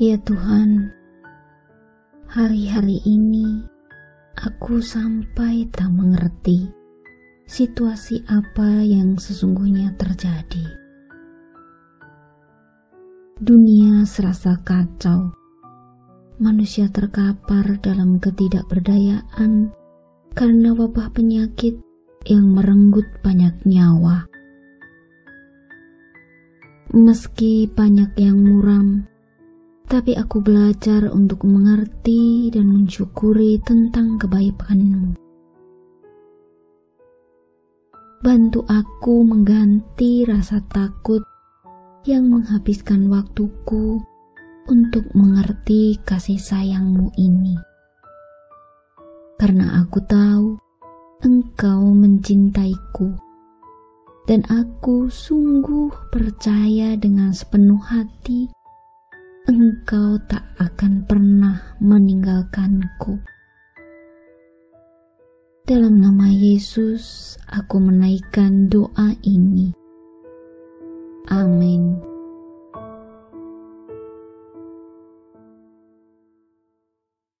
Ya Tuhan, hari-hari ini aku sampai tak mengerti situasi apa yang sesungguhnya terjadi. Dunia serasa kacau, manusia terkapar dalam ketidakberdayaan karena wabah penyakit yang merenggut banyak nyawa. Meski banyak yang muram, tapi aku belajar untuk mengerti dan mensyukuri tentang kebaikanmu. Bantu aku mengganti rasa takut yang menghabiskan waktuku untuk mengerti kasih sayangmu ini. Karena aku tahu engkau mencintaiku dan aku sungguh percaya dengan sepenuh hati engkau tak akan pernah meninggalkanku. Dalam nama Yesus, aku menaikkan doa ini.